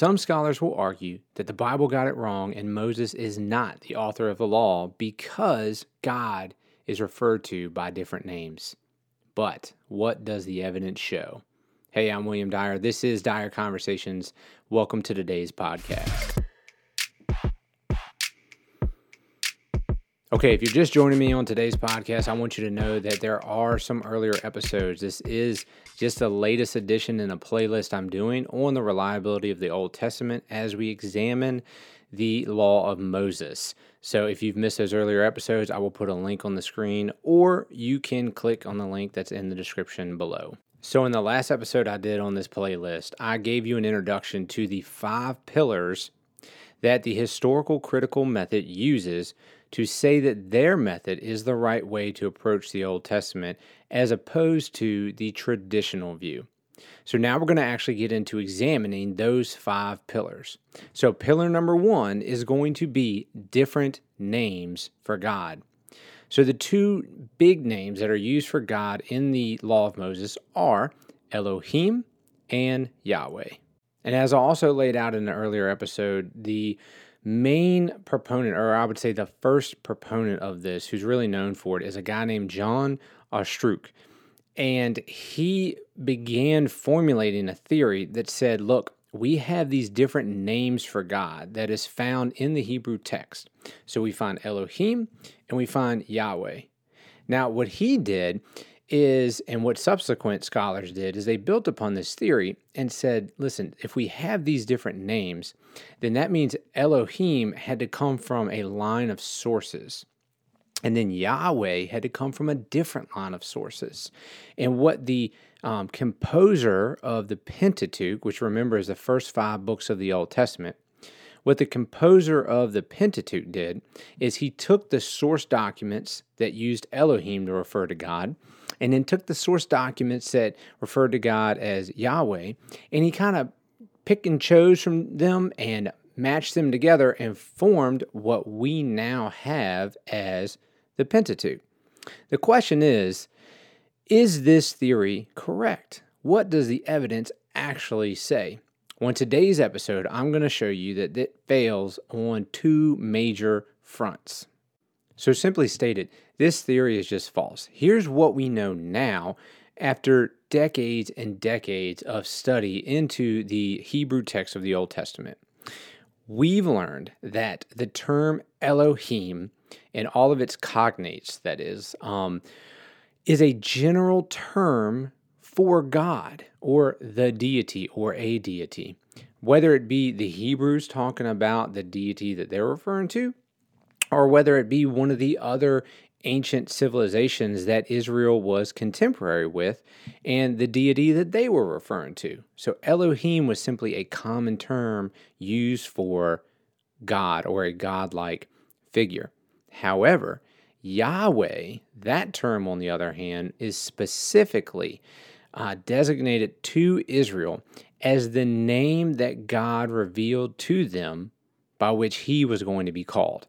Some scholars will argue that the Bible got it wrong and Moses is not the author of the law because God is referred to by different names. But what does the evidence show? Hey, I'm William Dyer. This is Dyer Conversations. Welcome to today's podcast. Okay, if you're just joining me on today's podcast, I want you to know that there are some earlier episodes. This is just the latest edition in a playlist I'm doing on the reliability of the Old Testament as we examine the law of Moses. So if you've missed those earlier episodes, I will put a link on the screen, or you can click on the link that's in the description below. So, in the last episode I did on this playlist, I gave you an introduction to the five pillars that the historical critical method uses to say that their method is the right way to approach the Old Testament as opposed to the traditional view. So now we're going to actually get into examining those five pillars. So, pillar number one is going to be different names for God. So, the two big names that are used for God in the Law of Moses are Elohim and Yahweh. And as I also laid out in an earlier episode, the main proponent, or I would say the first proponent of this, who's really known for it, is a guy named John Astruc. And he began formulating a theory that said, look, we have these different names for God that is found in the Hebrew text. So we find Elohim and we find Yahweh. Now, what he did is, and what subsequent scholars did, is they built upon this theory and said, listen, if we have these different names, then that means Elohim had to come from a line of sources. And then Yahweh had to come from a different line of sources. And what the um, composer of the Pentateuch, which remember is the first five books of the Old Testament, what the composer of the Pentateuch did is he took the source documents that used Elohim to refer to God, and then took the source documents that referred to God as Yahweh, and he kind of picked and chose from them and matched them together and formed what we now have as the Pentateuch. The question is is this theory correct? What does the evidence actually say? On today's episode, I'm going to show you that it fails on two major fronts. So, simply stated, this theory is just false. Here's what we know now after decades and decades of study into the Hebrew text of the Old Testament. We've learned that the term Elohim and all of its cognates, that is, um, is a general term for God or the deity or a deity. Whether it be the Hebrews talking about the deity that they're referring to, or whether it be one of the other ancient civilizations that Israel was contemporary with and the deity that they were referring to. So Elohim was simply a common term used for God or a godlike figure. However, Yahweh, that term on the other hand, is specifically uh, designated to Israel as the name that God revealed to them by which he was going to be called.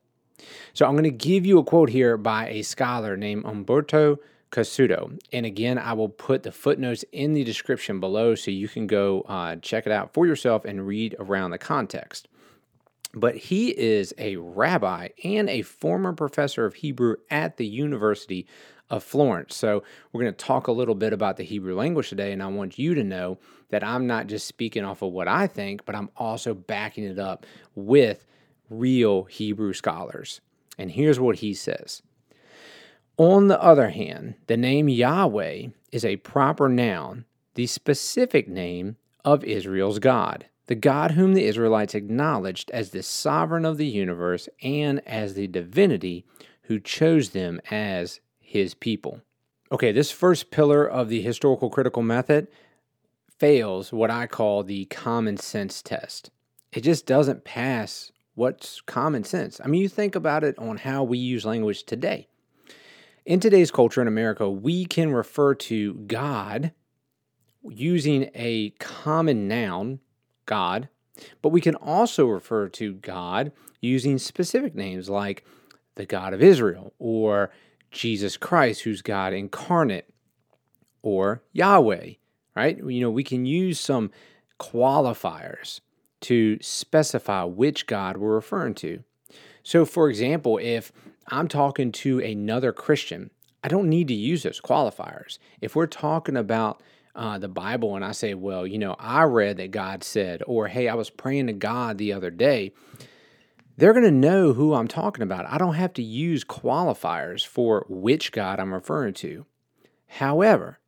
So I'm going to give you a quote here by a scholar named Umberto Cassuto. And again, I will put the footnotes in the description below so you can go uh, check it out for yourself and read around the context. But he is a rabbi and a former professor of Hebrew at the University of Florence. So, we're going to talk a little bit about the Hebrew language today, and I want you to know that I'm not just speaking off of what I think, but I'm also backing it up with real Hebrew scholars. And here's what he says On the other hand, the name Yahweh is a proper noun, the specific name of Israel's God, the God whom the Israelites acknowledged as the sovereign of the universe and as the divinity who chose them as his people. Okay, this first pillar of the historical critical method fails what I call the common sense test. It just doesn't pass what's common sense. I mean, you think about it on how we use language today. In today's culture in America, we can refer to God using a common noun, God, but we can also refer to God using specific names like the God of Israel or Jesus Christ, who's God incarnate, or Yahweh, right? You know, we can use some qualifiers to specify which God we're referring to. So, for example, if I'm talking to another Christian, I don't need to use those qualifiers. If we're talking about uh, the Bible and I say, well, you know, I read that God said, or hey, I was praying to God the other day, they're going to know who I'm talking about. I don't have to use qualifiers for which God I'm referring to. However,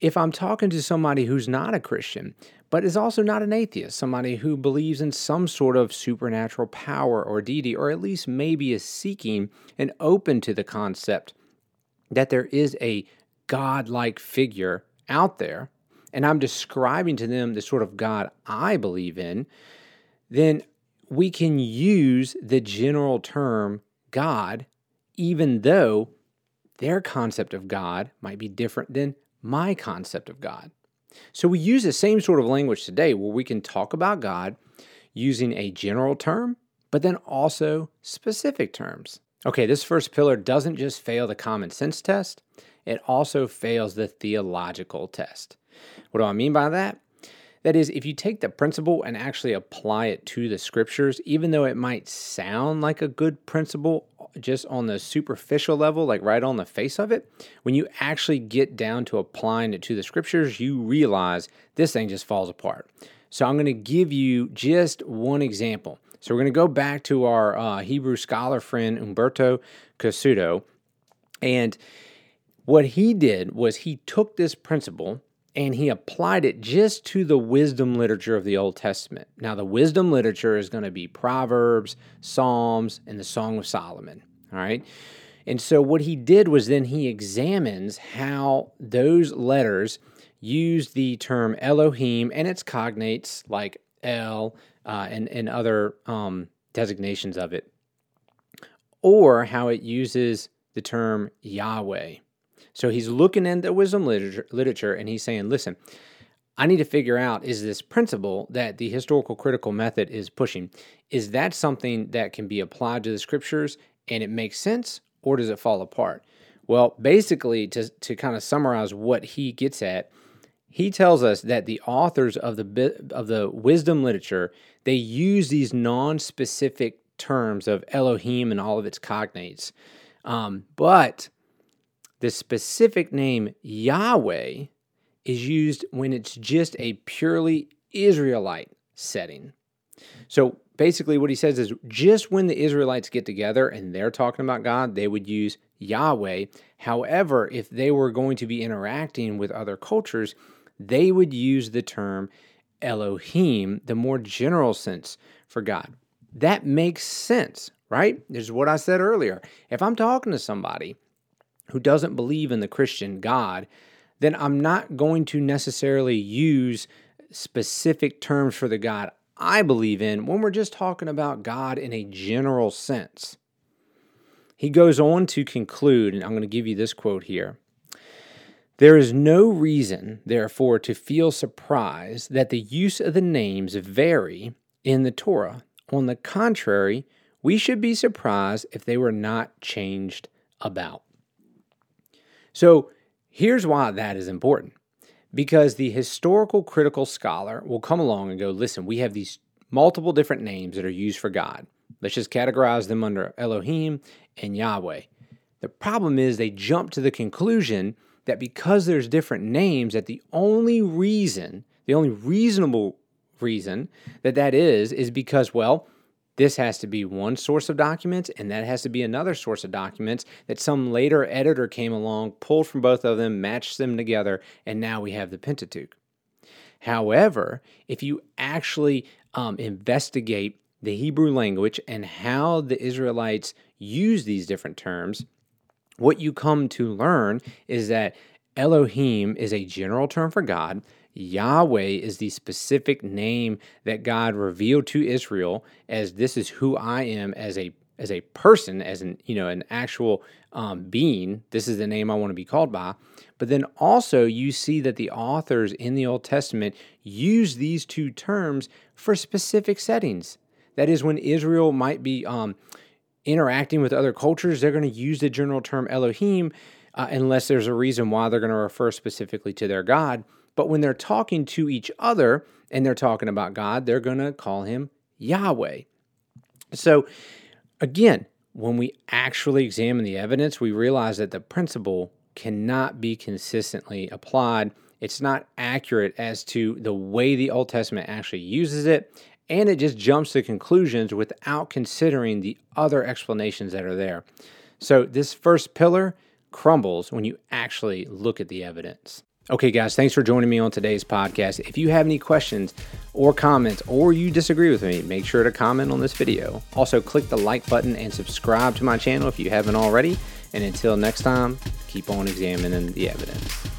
if I'm talking to somebody who's not a Christian, but is also not an atheist, somebody who believes in some sort of supernatural power or deity, or at least maybe is seeking and open to the concept that there is a God-like figure out there, and I'm describing to them the sort of God I believe in, then we can use the general term God, even though their concept of God might be different than my concept of God. So we use the same sort of language today where we can talk about God using a general term, but then also specific terms. Okay, this first pillar doesn't just fail the common sense test, it also fails the theological test. What do I mean by that? That is, if you take the principle and actually apply it to the scriptures, even though it might sound like a good principle just on the superficial level, like right on the face of it, when you actually get down to applying it to the scriptures, you realize this thing just falls apart. So I'm going to give you just one example. So we're going to go back to our uh, Hebrew scholar friend Umberto Cassuto, and what he did was he took this principle and he applied it just to the wisdom literature of the Old Testament. Now, the wisdom literature is going to be Proverbs, Psalms, and the Song of Solomon. All right. And so, what he did was then he examines how those letters use the term Elohim and its cognates like El uh, and, and other um, designations of it, or how it uses the term Yahweh. So he's looking in the wisdom literature, literature and he's saying, listen, I need to figure out is this principle that the historical critical method is pushing, is that something that can be applied to the scriptures and it makes sense, or does it fall apart? Well, basically, to, to kind of summarize what he gets at, he tells us that the authors of the of the wisdom literature they use these non-specific terms of Elohim and all of its cognates, um, but the specific name Yahweh is used when it's just a purely Israelite setting. So basically, what he says is just when the Israelites get together and they're talking about God, they would use Yahweh. However, if they were going to be interacting with other cultures, they would use the term Elohim, the more general sense for God. That makes sense, right? This is what I said earlier. If I'm talking to somebody who doesn't believe in the Christian God, then I'm not going to necessarily use specific terms for the God I believe in when we're just talking about God in a general sense. He goes on to conclude, and I'm going to give you this quote here. There is no reason, therefore, to feel surprised that the use of the names vary in the Torah. On the contrary, we should be surprised if they were not changed about. So here's why that is important. Because the historical critical scholar will come along and go, listen, we have these multiple different names that are used for God. Let's just categorize them under Elohim and Yahweh. The problem is they jump to the conclusion that because there's different names, that the only reason, the only reasonable reason that that is, is because, well, this has to be one source of documents, and that has to be another source of documents that some later editor came along, pulled from both of them, matched them together, and now we have the Pentateuch. However, if you actually um, investigate the Hebrew language and how the Israelites use these different terms, what you come to learn is that Elohim is a general term for God. Yahweh is the specific name that God revealed to Israel as this is who I am as a as a person, as an you know an actual um, being. This is the name I want to be called by. But then also you see that the authors in the Old Testament use these two terms for specific settings. That is when Israel might be um, interacting with other cultures, they're going to use the general term Elohim uh, unless there's a reason why they're going to refer specifically to their God. But when they're talking to each other and they're talking about God, they're going to call him Yahweh. So, again, when we actually examine the evidence, we realize that the principle cannot be consistently applied. It's not accurate as to the way the Old Testament actually uses it, and it just jumps to conclusions without considering the other explanations that are there. So, this first pillar crumbles when you actually look at the evidence. Okay, guys, thanks for joining me on today's podcast. If you have any questions or comments, or you disagree with me, make sure to comment on this video. Also, click the like button and subscribe to my channel if you haven't already. And until next time, keep on examining the evidence.